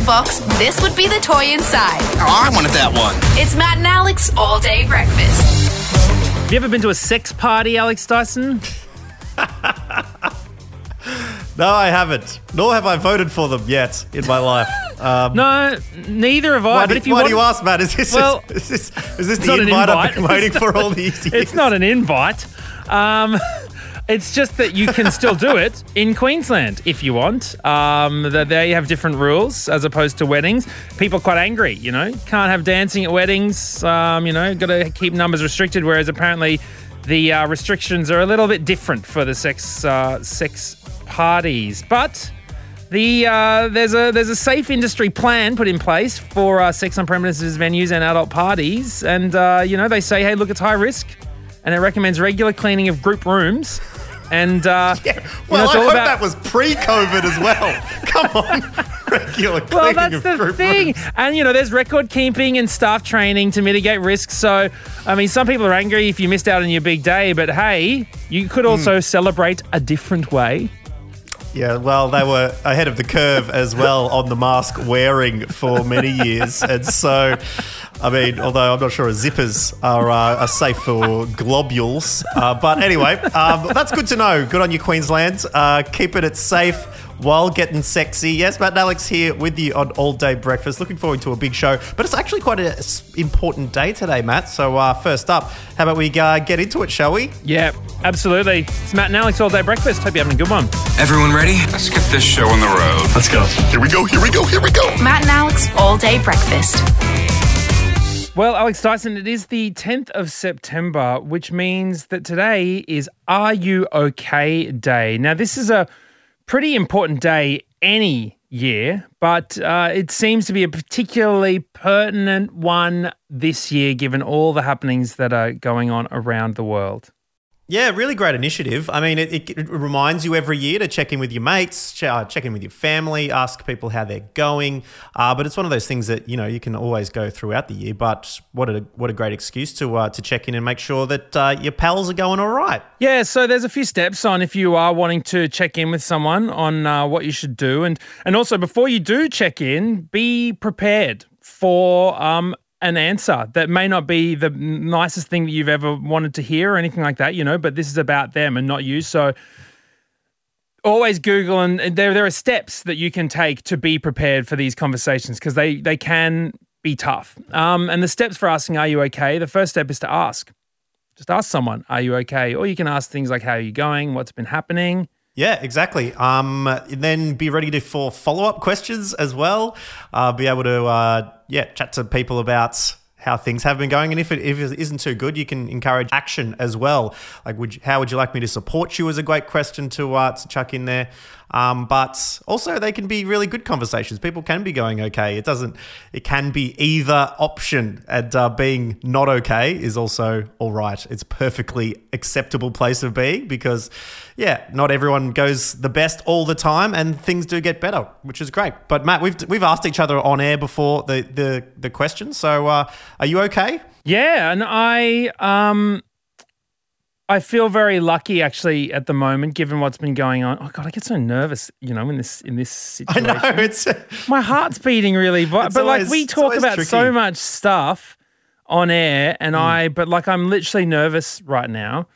cereal box, this would be the toy inside. Oh, I wanted that one. It's Matt and Alex all day breakfast. Have you ever been to a sex party, Alex Dyson? No, I haven't. Nor have I voted for them yet in my life. Um, No, neither have I. why but do, if you why want, do you ask, Matt? Is this, Well, is this, is this the not an invite, I've invite. been waiting for all these years? it's not an invite. Um, it's just that you can still do it in Queensland if you want. Um, they have different rules as opposed to weddings. People are quite angry, you know. Can't have dancing at weddings. Um, you know, got to keep numbers restricted. Whereas apparently the uh, restrictions are a little bit different for the sex uh, sex parties, but. The uh, there's a there's a safe industry plan put in place for uh, sex on premises venues and adult parties, and uh, you know they say, hey, look, it's high risk, and it recommends regular cleaning of group rooms, and uh, you know, Well, I hope about- that was pre-COVID as well. Come on, regular well, that's the thing. rooms. And, you know, there's record keeping and staff training to mitigate risks. So, I mean, some people are angry if you missed out on your big day, but hey, you could also Hmm. celebrate a different way. Yeah, well, they were ahead of the curve as well on the mask wearing for many years, and so, I mean, although I'm not sure zippers are, uh, are safe for globules, uh, but anyway, um, that's good to know. Good on you, Queensland. Uh, keeping it safe while getting sexy. Yes, Matt and Alex here with you on All Day Breakfast. Looking forward to a big show, but it's actually quite an important day today, Matt. So, uh, first up, how about we uh, get into it, shall we? Yeah, absolutely. It's Matt and Alex all day breakfast. Hope you're having a good one. Everyone ready? Let's get this show on the road. Let's go. Here we go, here we go, here we go. Matt and Alex all day breakfast. Well, Alex Dyson, it is the 10th of September, which means that today is Are You OK Day. Now, this is a pretty important day any year, but uh, it seems to be a particularly pertinent one this year, given all the happenings that are going on around the world. Yeah, really great initiative. I mean, it, it, reminds you every year to check in with your mates, uh, check in with your family, ask people how they're going. Uh, but it's one of those things that you know you can always go throughout the year. But what a what a great excuse to uh, to check in and make sure that uh, your pals are going all right. Yeah, so there's a few steps on if you are wanting to check in with someone on uh, what you should do, and and also before you do check in, be prepared for um, an answer that may not be the nicest thing that you've ever wanted to hear or anything like that, you know. But this is about them and not you, so. Always Google, and there there are steps that you can take to be prepared for these conversations because they they can be tough. Um, and the steps for asking, "Are you okay?" The first step is to ask. Just ask someone, "Are you okay?" Or you can ask things like, "How are you going? What's been happening?" Yeah, exactly. Um, then be ready to for follow up questions as well. Uh, be able to uh, yeah chat to people about how things have been going, and if it, if it isn't too good, you can encourage action as well. Like, would you, how would you like me to support you? Is a great question to uh, to chuck in there. Um, but also, they can be really good conversations. People can be going okay. It doesn't. It can be either option, and uh, being not okay is also all right. It's perfectly acceptable place of being because, yeah, not everyone goes the best all the time, and things do get better, which is great. But Matt, we've we've asked each other on air before the the the question. So, uh, are you okay? Yeah, and I um I feel very lucky actually at the moment, given what's been going on. Oh god, I get so nervous, you know, in this in this situation. I know it's. My heart's beating really, but, but like we talk always about so much stuff on air, and I, but like I'm literally nervous right now.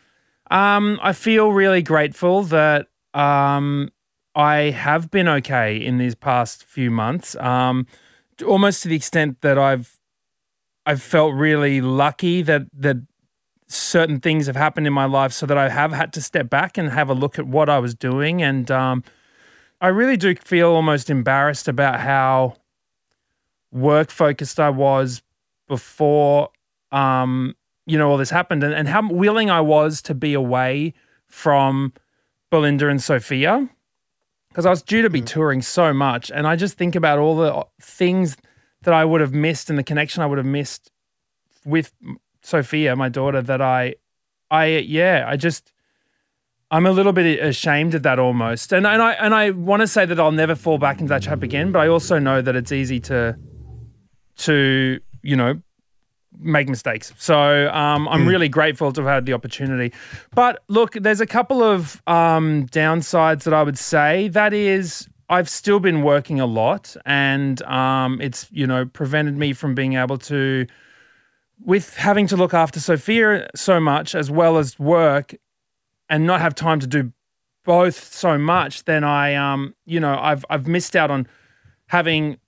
Um, I feel really grateful that um I have been okay in these past few months. Um, almost to the extent that I've I've felt really lucky that that certain things have happened in my life so that I have had to step back and have a look at what I was doing and um, I really do feel almost embarrassed about how work focused I was before um, you know all this happened. And, and how willing I was to be away from Belinda and Sophia because I was due to be mm. touring so much. And I just think about all the uh, things that I would have missed and the connection I would have missed with Sophia, my daughter, that I, I yeah, I just, I'm a little bit ashamed of that almost, and and I and I want to say that I'll never fall back into that trap again, but I also know that it's easy to, to you know, make mistakes. So um, I'm really grateful to have had the opportunity. But look, there's a couple of um, downsides that I would say. That is, I've still been working a lot, and um, it's you know prevented me from being able to, with having to look after Sophia so much as well as work, and not have time to do both so much. Then I um you know I've I've missed out on having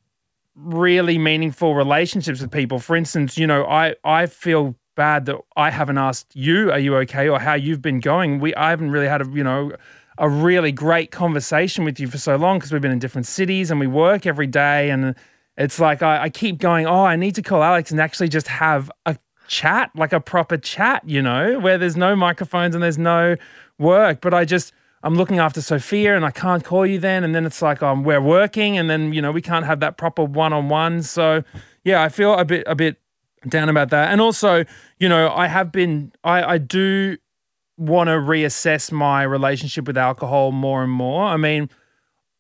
really meaningful relationships with people. For instance, you know I I feel bad that I haven't asked you, are you okay, or how you've been going. We I haven't really had a you know a really great conversation with you for so long because we've been in different cities and we work every day. And it's like I, I keep going, oh, I need to call Alex and actually just have a chat, like a proper chat, you know, where there's no microphones and there's no work. But I just I'm looking after Sophia and I can't call you then. And then it's like um, we're working and then, you know, we can't have that proper one on one. So yeah, I feel a bit a bit down about that. And also, you know, I have been I, I do want to reassess my relationship with alcohol more and more. I mean,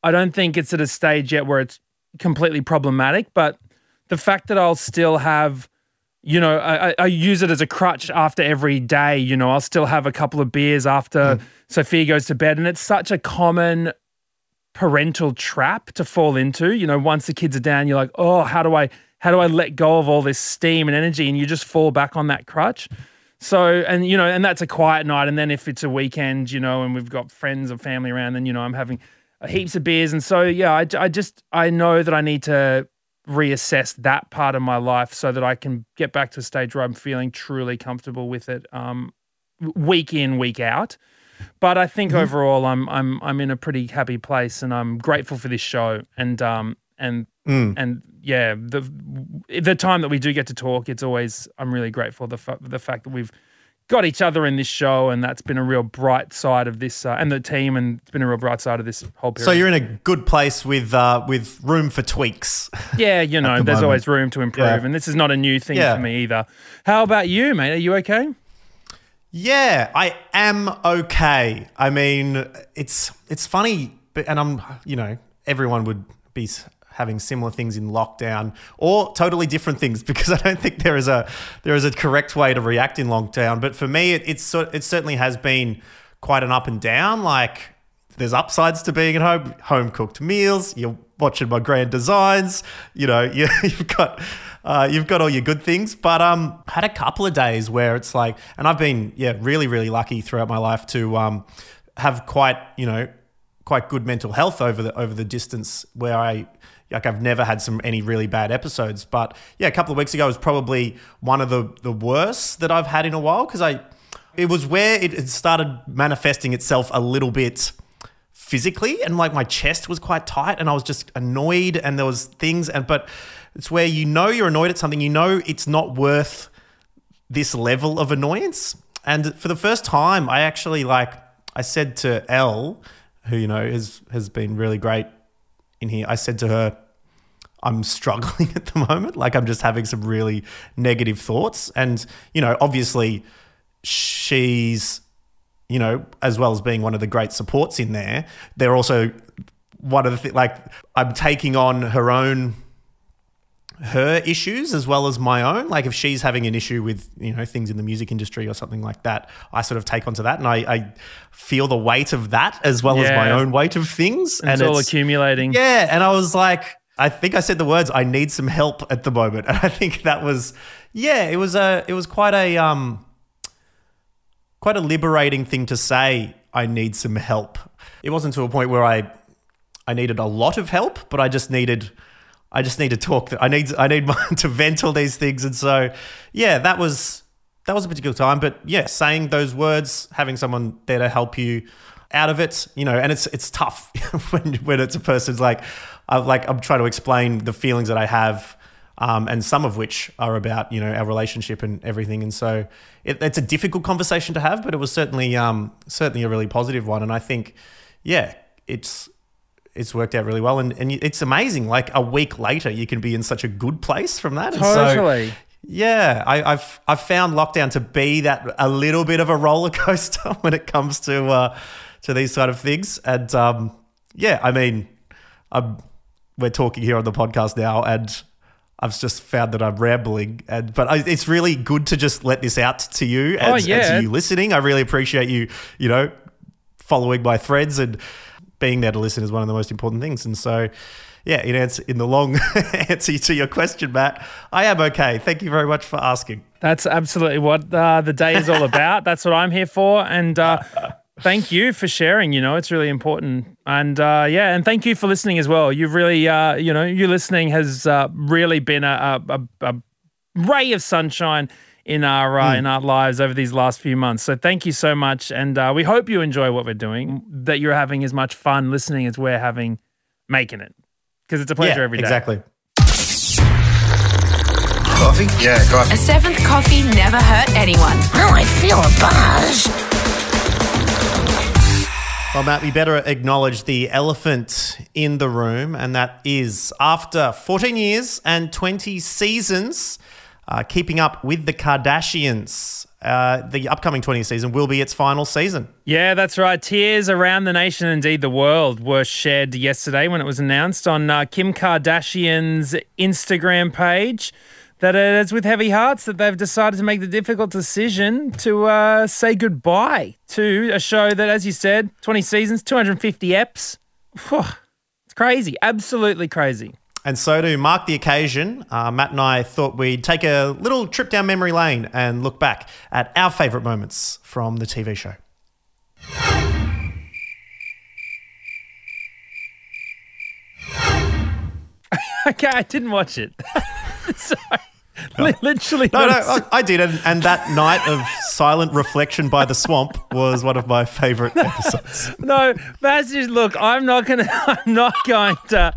I don't think it's at a stage yet where it's completely problematic, but the fact that I'll still have, you know, I, I use it as a crutch after every day. You know, I'll still have a couple of beers after mm. Sophia goes to bed, and it's such a common parental trap to fall into. You know, once the kids are down, you're like, oh, how do I, how do I let go of all this steam and energy, and you just fall back on that crutch. So, and you know, and that's a quiet night. And then if it's a weekend, you know, and we've got friends or family around, then you know, I'm having heaps of beers. And so, yeah, I, I just I know that I need to reassess that part of my life so that I can get back to a stage where I'm feeling truly comfortable with it, um, week in, week out. But I think mm-hmm. overall, I'm I'm I'm in a pretty happy place, and I'm grateful for this show. And um and mm. and yeah, the the time that we do get to talk, it's always I'm really grateful the fa- the fact that we've got each other in this show, and that's been a real bright side of this, uh, and the team, and it's been a real bright side of this whole period. So you're in a good place with uh, with room for tweaks. Yeah, you know, the there's moment. always room to improve, yeah. and this is not a new thing yeah. for me either. How about you, mate? Are you okay? Yeah, I am okay. I mean, it's it's funny, but and I'm you know everyone would be having similar things in lockdown or totally different things because I don't think there is a there is a correct way to react in lockdown. But for me, it, it's it certainly has been quite an up and down. Like there's upsides to being at home, home cooked meals. You're watching my grand designs. You know, you, you've got. Uh, you've got all your good things, but um, had a couple of days where it's like, and I've been yeah really really lucky throughout my life to um, have quite you know quite good mental health over the over the distance where I like I've never had some any really bad episodes. But yeah, a couple of weeks ago was probably one of the the worst that I've had in a while because I it was where it started manifesting itself a little bit physically and like my chest was quite tight and I was just annoyed and there was things and but it's where you know you're annoyed at something you know it's not worth this level of annoyance and for the first time I actually like I said to Elle who you know has has been really great in here, I said to her, I'm struggling at the moment. Like I'm just having some really negative thoughts. And, you know, obviously she's, you know, as well as being one of the great supports in there, they're also one of the things, like I'm taking on her own her issues as well as my own. Like if she's having an issue with you know things in the music industry or something like that, I sort of take onto that, and I, I feel the weight of that as well yeah. as my own weight of things. And, and it's all accumulating. Yeah, and I was like, I think I said the words, "I need some help at the moment," and I think that was, yeah, it was a, it was quite a, um, quite a liberating thing to say. I need some help. It wasn't to a point where I, I needed a lot of help, but I just needed I just need to talk. I need I need to vent all these things, and so yeah, that was that was a particular time. But yeah, saying those words, having someone there to help you out of it, you know, and it's it's tough when when it's a person's like, I like I'm trying to explain the feelings that I have. Um, and some of which are about you know our relationship and everything. And so it, it's a difficult conversation to have, but it was certainly um, certainly a really positive one. And I think, yeah, it's it's worked out really well, and and it's amazing. Like a week later, you can be in such a good place from that. Totally. Yeah, I, have I've found lockdown to be that a little bit of a roller coaster when it comes to uh, to these sort of things, and um, yeah, I mean, I'm, we're talking here on the podcast now, and I've just found that I'm rambling, and but I, it's really good to just let this out to you and, oh, yeah. and to you listening. I really appreciate you, you know, following my threads and being there to listen is one of the most important things. And so, yeah, in answer in the long answer to your question, Matt, I am okay. Thank you very much for asking. That's absolutely what uh, the day is all about. That's what I'm here for. And uh, thank you for sharing. You know, it's really important. And uh, yeah, and thank you for listening as well. You've really, uh, you know, you listening has uh, really been a, a, a, ray of sunshine in our uh, mm. in our lives over these last few months. So thank you so much, and uh, we hope you enjoy what we're doing. That you're having as much fun listening as we're having making it, because it's a pleasure yeah, every day. Exactly. Coffee? Yeah, coffee. A seventh coffee never hurt anyone. Oh, I feel a buzz. Well, Matt, we better acknowledge the elephant in the room, and that is after 14 years and 20 seasons, uh, keeping up with the Kardashians. Uh, the upcoming 20th season will be its final season. Yeah, that's right. Tears around the nation, indeed the world, were shed yesterday when it was announced on uh, Kim Kardashian's Instagram page that it is with heavy hearts that they've decided to make the difficult decision to uh, say goodbye to a show that, as you said, 20 seasons, 250 eps. it's crazy, absolutely crazy. And so, to mark the occasion, uh, Matt and I thought we'd take a little trip down memory lane and look back at our favourite moments from the TV show. okay, I didn't watch it. Sorry. Literally. No, no, I, I did. And, and that night of silent reflection by the swamp was one of my favourite episodes. no, just, look, I'm not going to, I'm not going to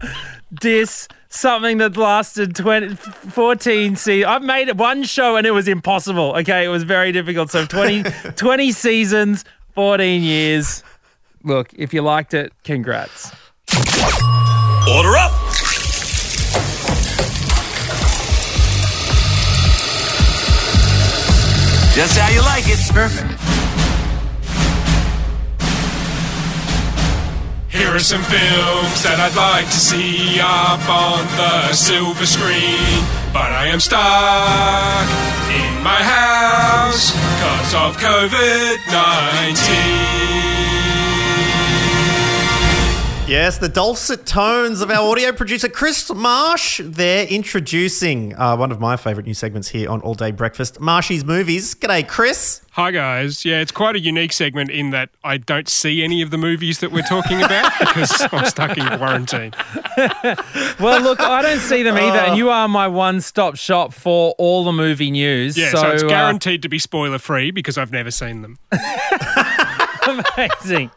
diss something that lasted 20, 14 seasons. I've made one show and it was impossible. Okay. It was very difficult. So 20, 20 seasons, 14 years. Look, if you liked it, congrats. Order up. Just how you like it. Perfect. Here are some films that I'd like to see up on the silver screen. But I am stuck in my house because of COVID 19. Yes, the dulcet tones of our audio producer, Chris Marsh. They're introducing uh, one of my favourite new segments here on All Day Breakfast, Marshy's Movies. G'day, Chris. Hi, guys. Yeah, it's quite a unique segment in that I don't see any of the movies that we're talking about because I'm stuck in quarantine. well, look, I don't see them either, and you are my one stop shop for all the movie news. Yeah, so, so it's uh, guaranteed uh, to be spoiler free because I've never seen them. Amazing.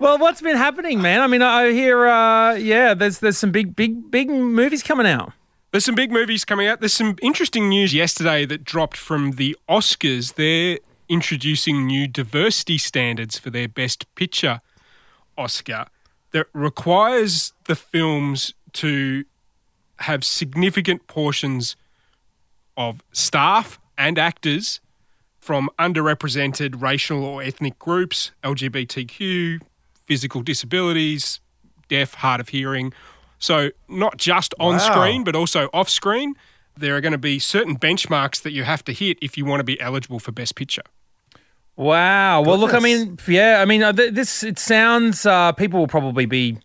Well, what's been happening, man? I mean, I hear, uh, yeah, there's there's some big, big, big movies coming out. There's some big movies coming out. There's some interesting news yesterday that dropped from the Oscars. They're introducing new diversity standards for their Best Picture Oscar that requires the films to have significant portions of staff and actors from underrepresented racial or ethnic groups, LGBTQ, physical disabilities, deaf, hard of hearing. So, not just on wow. screen, but also off screen. There are going to be certain benchmarks that you have to hit if you want to be eligible for Best Picture. Wow. Well, look, I mean, yeah, I mean, uh, this, it sounds, uh, people will probably be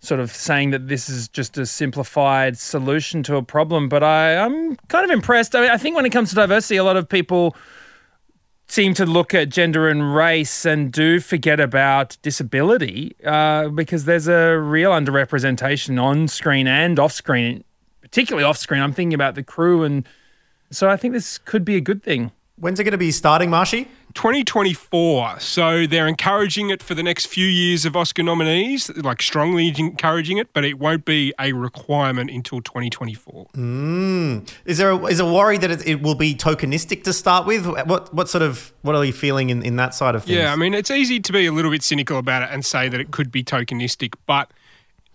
sort of saying that this is just a simplified solution to a problem, but I, I'm kind of impressed. I mean, I think when it comes to diversity, a lot of people seem to look at gender and race and do forget about disability uh, because there's a real underrepresentation on screen and off screen, particularly off screen. I'm thinking about the crew, and so I think this could be a good thing. When's it going to be starting, Marshy? 2024. So they're encouraging it for the next few years of Oscar nominees, like strongly encouraging it, but it won't be a requirement until 2024. Mm. Is there a, is a worry that it, it, will be tokenistic to start with? What what sort of what are you feeling in, in that side of things? Yeah, I mean it's easy to be a little bit cynical about it and say that it could be tokenistic, but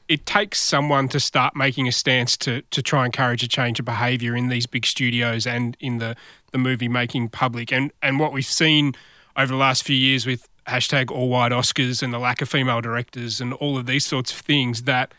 it takes someone to start making a stance to to try and encourage a change of behaviour in these big studios and in the the movie making public. And and what we've seen over the last few years with hashtag all white Oscars and the lack of female directors and all of these sorts of things that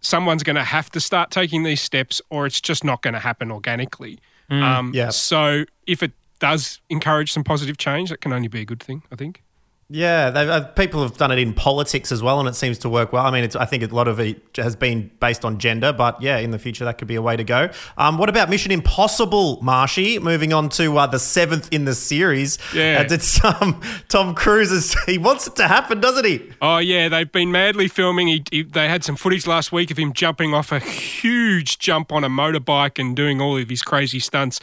someone's going to have to start taking these steps or it's just not going to happen organically. Mm, um, yeah. So if it does encourage some positive change, that can only be a good thing, I think. Yeah, uh, people have done it in politics as well, and it seems to work well. I mean, it's, I think a lot of it has been based on gender, but yeah, in the future that could be a way to go. Um, what about Mission Impossible, Marshy? Moving on to uh, the seventh in the series. Yeah. and it's um, Tom Cruise. Is, he wants it to happen, doesn't he? Oh yeah, they've been madly filming. He, he, they had some footage last week of him jumping off a huge jump on a motorbike and doing all of his crazy stunts.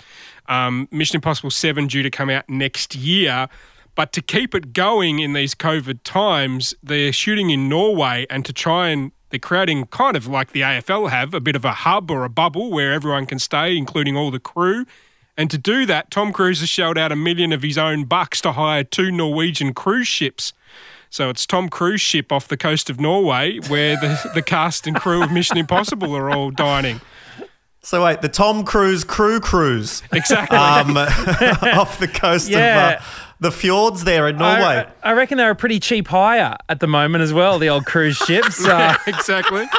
Um, Mission Impossible Seven due to come out next year. But to keep it going in these COVID times, they're shooting in Norway and to try and they're creating kind of like the AFL have a bit of a hub or a bubble where everyone can stay, including all the crew. And to do that, Tom Cruise has shelled out a million of his own bucks to hire two Norwegian cruise ships. So it's Tom Cruise ship off the coast of Norway where the, the cast and crew of Mission Impossible are all dining. So wait, the Tom Cruise crew cruise Exactly. um, off the coast Yeah. of uh, the fjords there in Norway. I, I reckon they're a pretty cheap hire at the moment as well, the old cruise ships. Uh, exactly.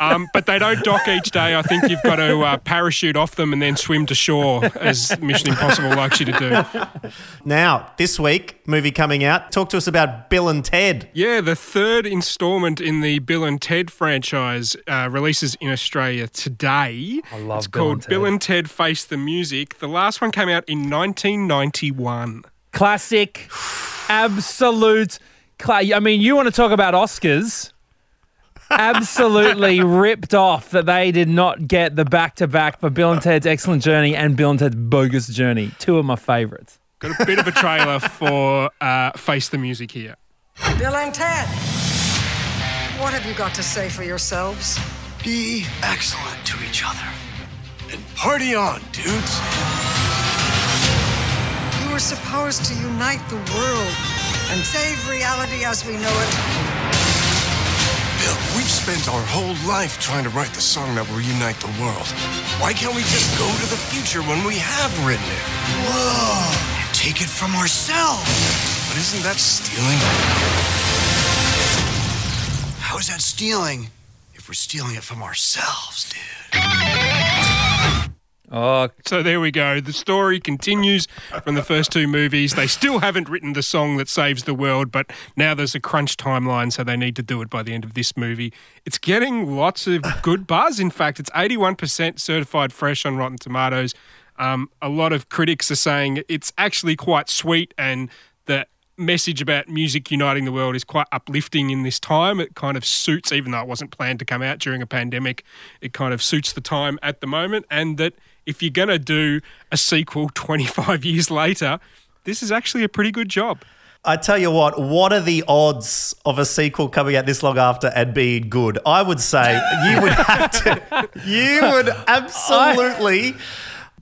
Um, but they don't dock each day. I think you've got to uh, parachute off them and then swim to shore, as Mission Impossible likes you to do. now, this week, movie coming out. Talk to us about Bill and Ted. Yeah, the third installment in the Bill and Ted franchise uh, releases in Australia today. I love It's Bill called and Ted. Bill and Ted Face the Music. The last one came out in 1991. Classic, absolute. Cla- I mean, you want to talk about Oscars? Absolutely ripped off that they did not get the back to back for Bill and Ted's Excellent Journey and Bill and Ted's Bogus Journey. Two of my favorites. Got a bit of a trailer for uh, Face the Music here. Bill and Ted, what have you got to say for yourselves? Be excellent to each other. And party on, dudes. You were supposed to unite the world and save reality as we know it. Bill, we've spent our whole life trying to write the song that will unite the world. Why can't we just go to the future when we have written it? Whoa! And take it from ourselves. But isn't that stealing? How is that stealing if we're stealing it from ourselves, dude? Oh, So there we go. The story continues from the first two movies. They still haven't written the song that saves the world, but now there's a crunch timeline, so they need to do it by the end of this movie. It's getting lots of good buzz. In fact, it's 81% certified fresh on Rotten Tomatoes. Um, a lot of critics are saying it's actually quite sweet and the message about music uniting the world is quite uplifting in this time. It kind of suits, even though it wasn't planned to come out during a pandemic, it kind of suits the time at the moment. And that if you're going to do a sequel 25 years later, this is actually a pretty good job. I tell you what, what are the odds of a sequel coming out this long after and being good? I would say you would have to, you would absolutely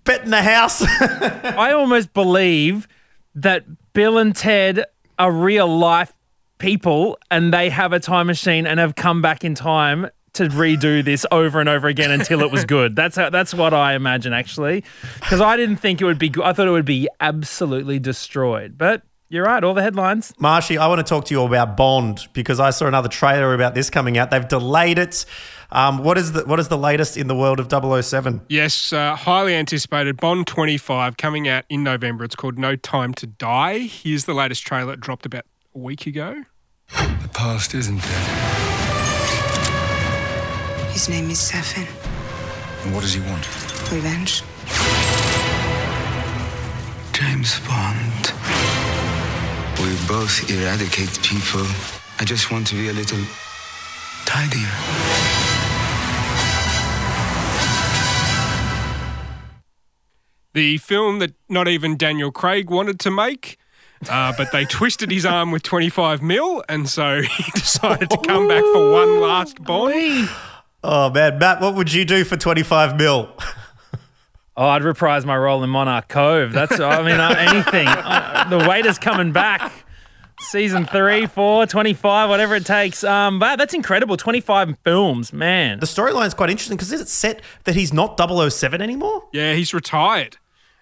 bet in the house. I almost believe that Bill and Ted are real life people and they have a time machine and have come back in time to redo this over and over again until it was good. That's how, that's what I imagine actually, because I didn't think it would be. good. I thought it would be absolutely destroyed. But you're right. All the headlines. Marshy, I want to talk to you about Bond because I saw another trailer about this coming out. They've delayed it. Um, what is the what is the latest in the world of 007? Yes, uh, highly anticipated Bond 25 coming out in November. It's called No Time to Die. Here's the latest trailer. It dropped about a week ago. The past isn't dead. His name is Safin. And what does he want? Revenge. James Bond. We both eradicate people. I just want to be a little tidier. The film that not even Daniel Craig wanted to make. Uh, but they twisted his arm with 25 mil, and so he decided to come back for one last Bond. Oh man, Matt, what would you do for 25 mil? Oh, I'd reprise my role in Monarch Cove. That's, I mean, uh, anything. Uh, the waiter's coming back. Season three, four, 25, whatever it takes. Um, but that's incredible. 25 films, man. The storyline's quite interesting because is it set that he's not 007 anymore? Yeah, he's retired,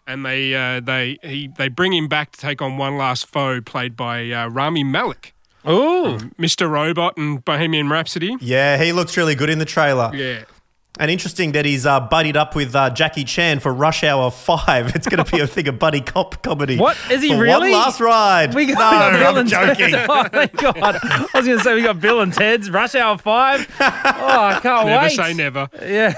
and they uh, they he they bring him back to take on one last foe, played by uh, Rami Malek, Ooh. Mr. Robot and Bohemian Rhapsody. Yeah, he looks really good in the trailer. Yeah, And interesting that he's uh, buddied up with uh, Jackie Chan for Rush Hour 5. It's going to be a thing of buddy cop comedy. What? Is he for really? One last ride. We got, no, we got Bill I'm and joking. Ted. Oh my god! I was going to say we got Bill and Ted's Rush Hour Five. Oh, I can't Never wait. Never say never. Yeah.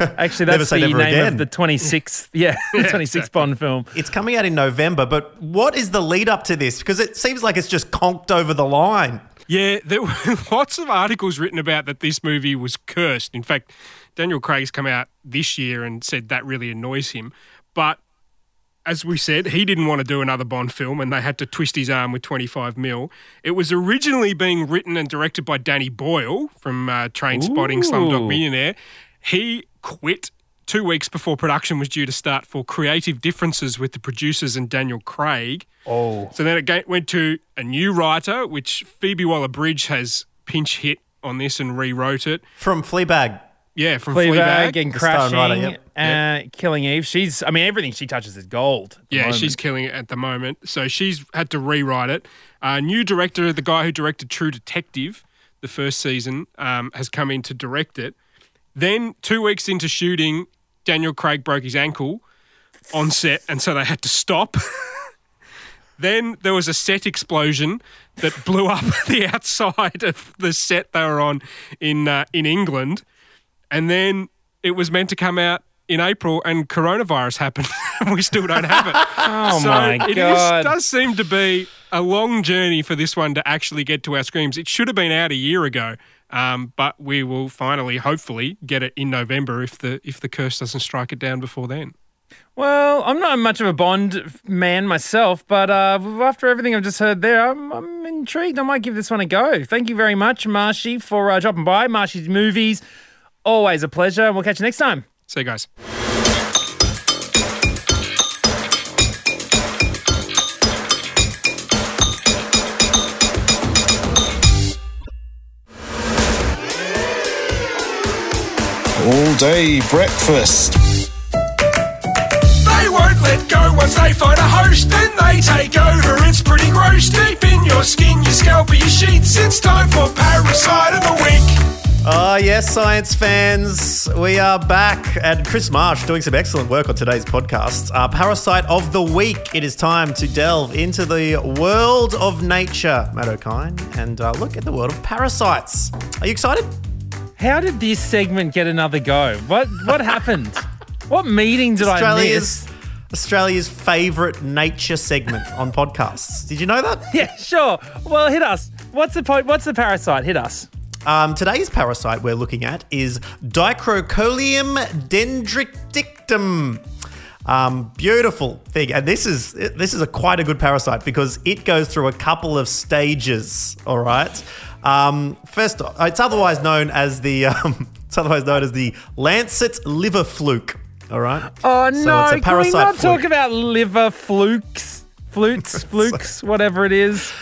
Actually, Never that's say the never name again. of the 26th. Yeah, the 26th exactly. Bond film. It's coming out in November, but what is the lead up to this? Because it seems like it's just conked over the line. Yeah, there were lots of articles written about that this movie was cursed. In fact, Daniel Craig's come out this year and said that really annoys him. But as we said, he didn't want to do another Bond film and they had to twist his arm with 25 mil. It was originally being written and directed by Danny Boyle from uh, Trainspotting, Slumdog Millionaire. He quit two weeks before production was due to start for creative differences with the producers and Daniel Craig. Oh. So then it went to a new writer, which Phoebe Waller Bridge has pinch hit on this and rewrote it. From Fleabag. Yeah, from Fleabag, Fleabag. and The star crashing, writer, yep. uh, killing Eve. She's, I mean, everything she touches is gold. Yeah, moment. she's killing it at the moment. So she's had to rewrite it. Uh, new director, the guy who directed True Detective, the first season, um, has come in to direct it. Then, two weeks into shooting, Daniel Craig broke his ankle on set, and so they had to stop. then there was a set explosion that blew up the outside of the set they were on in uh, in England, and then it was meant to come out in April, and coronavirus happened. and we still don't have it. Oh so my it God. It does seem to be a long journey for this one to actually get to our screens. It should have been out a year ago, um, but we will finally, hopefully, get it in November if the if the curse doesn't strike it down before then. Well, I'm not much of a Bond man myself, but uh, after everything I've just heard there, I'm, I'm intrigued. I might give this one a go. Thank you very much, Marshy, for uh, dropping by. Marshy's movies, always a pleasure. And we'll catch you next time. See you guys. All day breakfast. They won't let go once they find a host, then they take over. It's pretty gross, deep in your skin, your scalp, or your sheets. It's time for Parasite of the Week. Oh, yes, science fans. We are back. And Chris Marsh doing some excellent work on today's podcast. Uh, Parasite of the Week. It is time to delve into the world of nature, Matt Okine, and uh, look at the world of parasites. Are you excited? How did this segment get another go? What what happened? What meeting did I miss? Australia's, Australia's favourite nature segment on podcasts. Did you know that? Yeah, sure. Well, hit us. What's the po- what's the parasite? Hit us. Um, today's parasite we're looking at is Dicrocoelium dendriticum. Um, beautiful thing, and this is this is a quite a good parasite because it goes through a couple of stages. All right. Um, first, it's otherwise known as the um, it's otherwise known as the Lancet liver fluke. All right. Oh So it's no! a Can we not fluke. talk about liver flukes, flutes, flukes, whatever it is?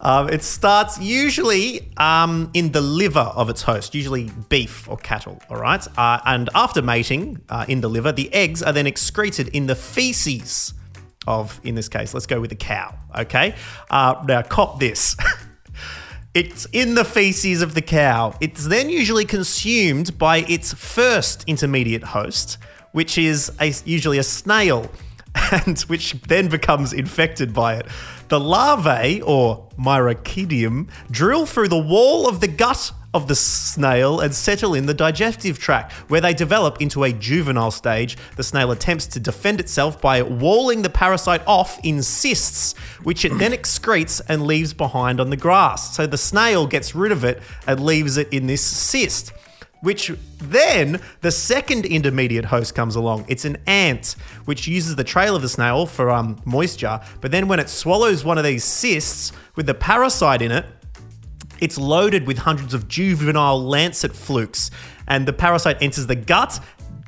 Um, it starts usually um, in the liver of its host, usually beef or cattle, all right? Uh, and after mating uh, in the liver, the eggs are then excreted in the feces of, in this case, let's go with the cow, okay? Uh, now, cop this. It's in the feces of the cow. It's then usually consumed by its first intermediate host, which is a, usually a snail, and which then becomes infected by it. The larvae, or miracidium, drill through the wall of the gut of the snail and settle in the digestive tract, where they develop into a juvenile stage. The snail attempts to defend itself by walling the parasite off in cysts, which it then excretes and leaves behind on the grass. So the snail gets rid of it and leaves it in this cyst. Which then the second intermediate host comes along. It's an ant, which uses the trail of the snail for um, moisture. But then when it swallows one of these cysts with the parasite in it, it's loaded with hundreds of juvenile lancet flukes, and the parasite enters the gut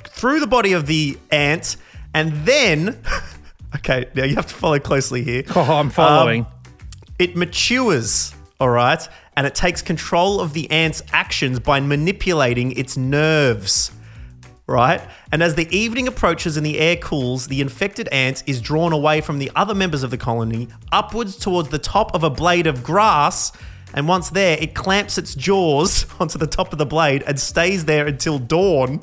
through the body of the ant, and then. Okay, now you have to follow closely here. Oh, I'm following. Um, it matures, all right, and it takes control of the ant's actions by manipulating its nerves. Right? And as the evening approaches and the air cools, the infected ant is drawn away from the other members of the colony upwards towards the top of a blade of grass And once there, it clamps its jaws onto the top of the blade and stays there until dawn.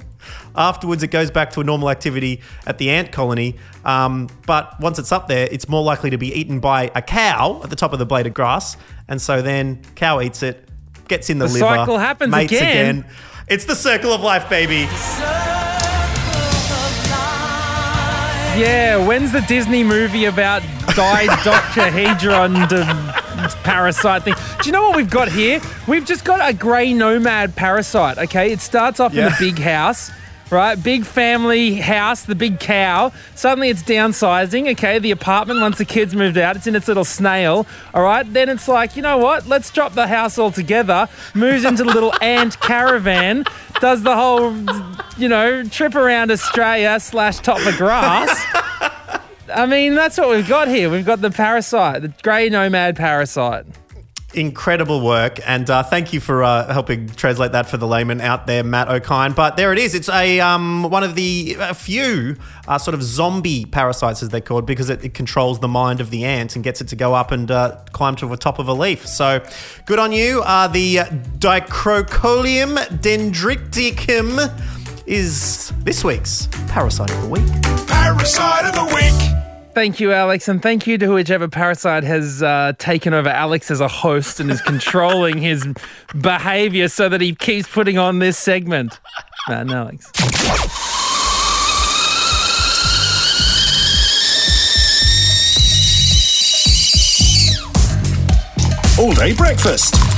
Afterwards, it goes back to a normal activity at the ant colony. Um, but once it's up there, it's more likely to be eaten by a cow at the top of the blade of grass. And so then cow eats it, gets in the, The liver, cycle happens mates again. It's the circle of life, baby. Yeah, when's the Disney movie about didoctahedron to parasite thing? Do you know what we've got here? We've just got a grey nomad parasite, okay? It starts off in Yeah. a big house. Right, big family house, the big cow. Suddenly it's downsizing. Okay, the apartment once the kids moved out, it's in its little snail. All right, then it's like, you know what? Let's drop the house altogether. Moves into the little ant caravan. Does the whole, you know, trip around Australia slash top of grass. I mean, that's what we've got here. We've got the parasite, the grey nomad parasite. Incredible work, and uh, thank you for uh, helping translate that for the layman out there, Matt Okine. But there it is. It's a um, one of the a few uh, sort of zombie parasites, as they're called, because it, it controls the mind of the ant and gets it to go up and uh, climb to the top of a leaf. So, good on you. Uh, the Dicrocoelium dendriticum is this week's parasite of the week. Parasite of the week. Thank you, Alex, and thank you to whichever parasite has uh, taken over Alex as a host and is controlling his behaviour so that he keeps putting on this segment. No, and Alex. All day breakfast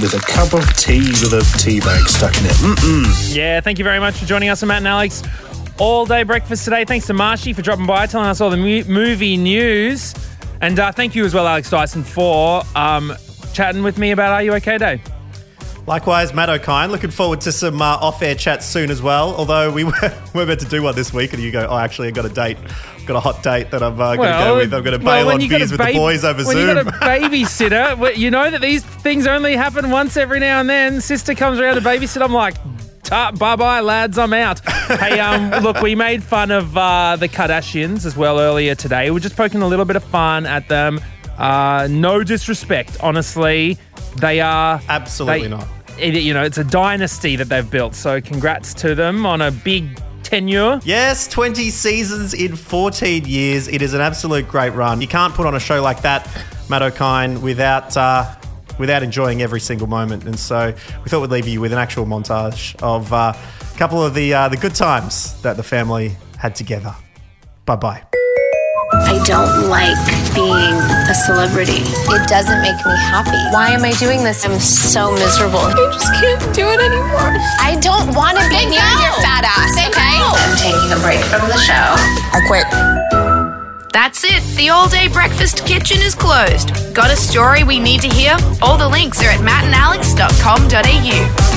with a cup of tea with a tea bag stuck in it. Mm-mm. Yeah, thank you very much for joining us on Matt and Alex all day breakfast today. Thanks to Marshy for dropping by, telling us all the mu- movie news. And uh, thank you as well, Alex Dyson, for um, chatting with me about Are You OK Day. Likewise, Matt Okine. Looking forward to some uh, off-air chats soon as well. Although we were, we're meant to do one this week, and you go, "Oh, actually, I got a date. Got a hot date that I'm uh, going to go with. I'm going to bail when on beers with the boys over when Zoom." you got a babysitter, you know that these things only happen once every now and then. Sister comes around to babysit. I'm like, "Ta- bye bye, lads, I'm out. hey, um, look, we made fun of uh, the Kardashians as well earlier today. We're just poking a little bit of fun at them. Uh, no disrespect, honestly. They are Absolutely they- not. It- you know, it's a dynasty that they've built. So congrats to them on a big tenure. Yes, 20 seasons in 14 years. It is an absolute great run. You can't put on a show like that, Matt Okine, without uh, without enjoying every single moment. And so we thought we'd leave you with an actual montage of uh, a couple of the uh, the good times that the family had together. Bye bye. I don't like being a celebrity. It doesn't make me happy. Why am I doing this? I'm so miserable. I just can't do it anymore. I don't want to be near your fat ass, okay? I'm taking a break from the show. I quit. That's it. The all day breakfast kitchen is closed. Got a story we need to hear? All the links are at mattandalex.com.au.